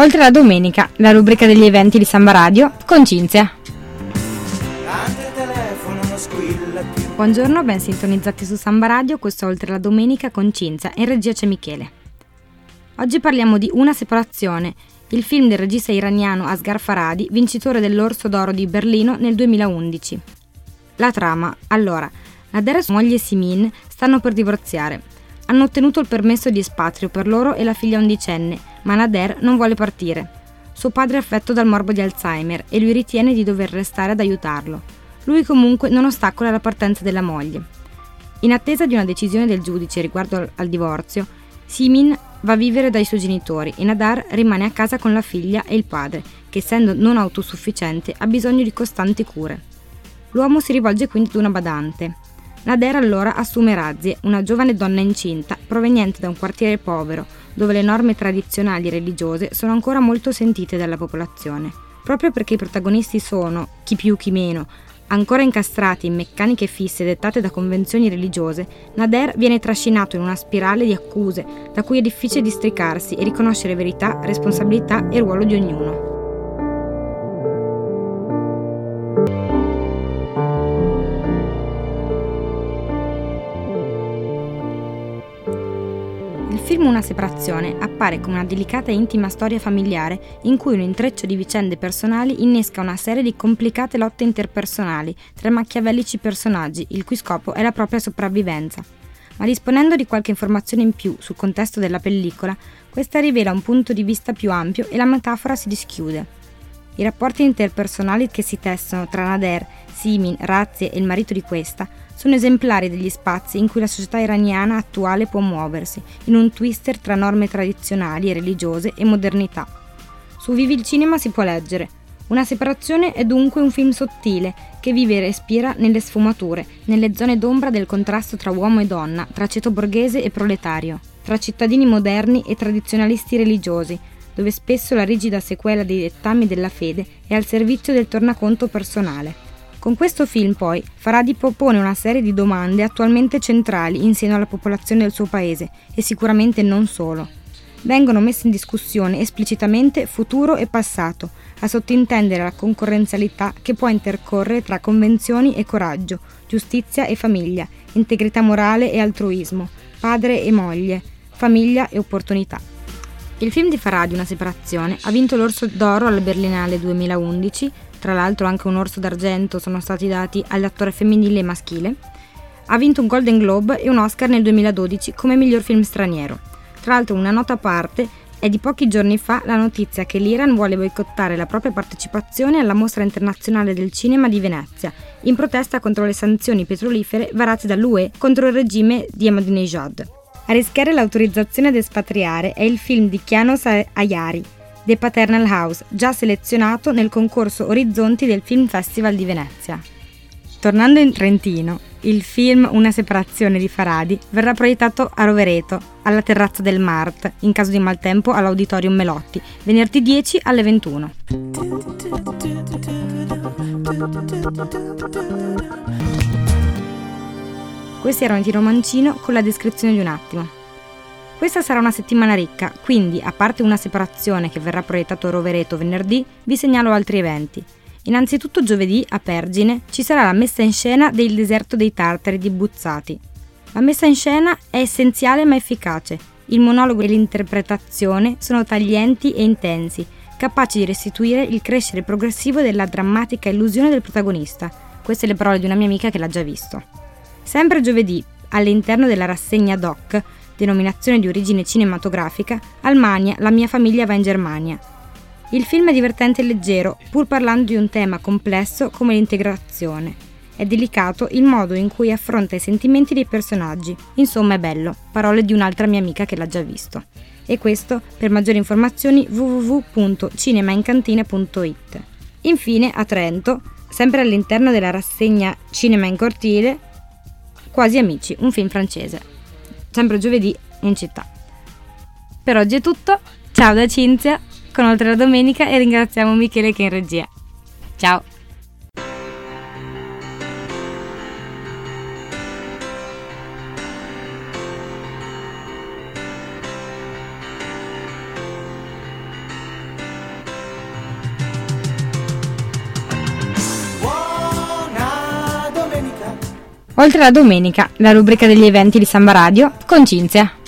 Oltre la domenica, la rubrica degli eventi di Samba Radio con Cinzia. Buongiorno, ben sintonizzati su Samba Radio, questo Oltre la domenica con Cinzia, in regia c'è Michele. Oggi parliamo di Una separazione, il film del regista iraniano Asghar Faradi, vincitore dell'Orso d'Oro di Berlino nel 2011. La trama, allora, Nader e sua moglie Simin stanno per divorziare. Hanno ottenuto il permesso di espatrio per loro e la figlia undicenne, ma Nader non vuole partire. Suo padre è affetto dal morbo di Alzheimer e lui ritiene di dover restare ad aiutarlo. Lui comunque non ostacola la partenza della moglie. In attesa di una decisione del giudice riguardo al, divorzio, Simin va a vivere dai suoi genitori e Nadar rimane a casa con la figlia e il padre, che essendo non autosufficiente ha bisogno di costanti cure. L'uomo si rivolge quindi ad una badante. Nader allora assume Razie, una giovane donna incinta proveniente da un quartiere povero, dove le norme tradizionali religiose sono ancora molto sentite dalla popolazione. Proprio perché i protagonisti sono, chi più chi meno, ancora incastrati in meccaniche fisse dettate da convenzioni religiose, Nader viene trascinato in una spirale di accuse da cui è difficile districarsi e riconoscere verità, responsabilità e ruolo di ognuno. Film Una separazione appare come una delicata e intima storia familiare in cui un intreccio di vicende personali innesca una serie di complicate lotte interpersonali tra machiavellici personaggi, il cui scopo è la propria sopravvivenza. Ma disponendo di qualche informazione in più sul contesto della pellicola, questa rivela un punto di vista più ampio e la metafora si dischiude. I rapporti interpersonali che si tessono tra Nader, Simin, Razie e il marito di questa sono esemplari degli spazi in cui la società iraniana attuale può muoversi, in un twister tra norme tradizionali e religiose e modernità. Su Vivi il cinema si può leggere. Una separazione è dunque un film sottile che vive e respira nelle sfumature, nelle zone d'ombra del contrasto tra uomo e donna, tra ceto borghese e proletario, tra cittadini moderni e tradizionalisti religiosi, dove spesso la rigida sequela dei dettami della fede è al servizio del tornaconto personale. Con questo film, poi, Faradi propone una serie di domande attualmente centrali in seno alla popolazione del suo paese e sicuramente non solo. Vengono messe in discussione esplicitamente futuro e passato, a sottintendere la concorrenzialità che può intercorrere tra convenzioni e coraggio, giustizia e famiglia, integrità morale e altruismo, padre e moglie, famiglia e opportunità. Il film di Faradi, Una separazione, ha vinto l'Orso d'Oro alla Berlinale 2011 tra l'altro anche un orso d'argento sono stati dati all'attore femminile e maschile, ha vinto un Golden Globe e un Oscar nel 2012 come miglior film straniero. Tra l'altro una nota a parte è di pochi giorni fa la notizia che l'Iran vuole boicottare la propria partecipazione alla Mostra internazionale del cinema di Venezia, in protesta contro le sanzioni petrolifere varate dall'UE contro il regime di Ahmadinejad. A rischiare l'autorizzazione ad espatriare è il film di Kianos Ayari, The Paternal House, già selezionato nel concorso Orizzonti del Film Festival di Venezia. Tornando in Trentino, il film Una separazione di Faradi verrà proiettato a Rovereto, alla terrazza del Mart, in caso di maltempo all'Auditorium Melotti, venerdì 10 alle 21. Questi erano Tiro Mancino con la descrizione di un attimo. Questa sarà una settimana ricca, quindi, a parte una separazione che verrà proiettato a Rovereto venerdì, vi segnalo altri eventi. Innanzitutto giovedì, a Pergine, ci sarà la messa in scena del deserto dei Tartari di Buzzati. La messa in scena è essenziale ma efficace. Il monologo e l'interpretazione sono taglienti e intensi, capaci di restituire il crescere progressivo della drammatica illusione del protagonista. Queste le parole di una mia amica che l'ha già visto. Sempre giovedì, all'interno della rassegna DOC, denominazione di origine cinematografica, Almania, la mia famiglia va in Germania. Il film è divertente e leggero, pur parlando di un tema complesso come l'integrazione. È delicato il modo in cui affronta i sentimenti dei personaggi. Insomma, è bello. Parole di un'altra mia amica che l'ha già visto. E questo per maggiori informazioni www.cinemaincantina.it. Infine, a Trento, sempre all'interno della rassegna Cinema in cortile, Quasi Amici, un film francese sempre giovedì in città. Per oggi è tutto, ciao da Cinzia, con oltre la domenica e ringraziamo Michele che è in regia. Ciao! Oltre alla domenica, la rubrica degli eventi di Samba Radio con Cinzia.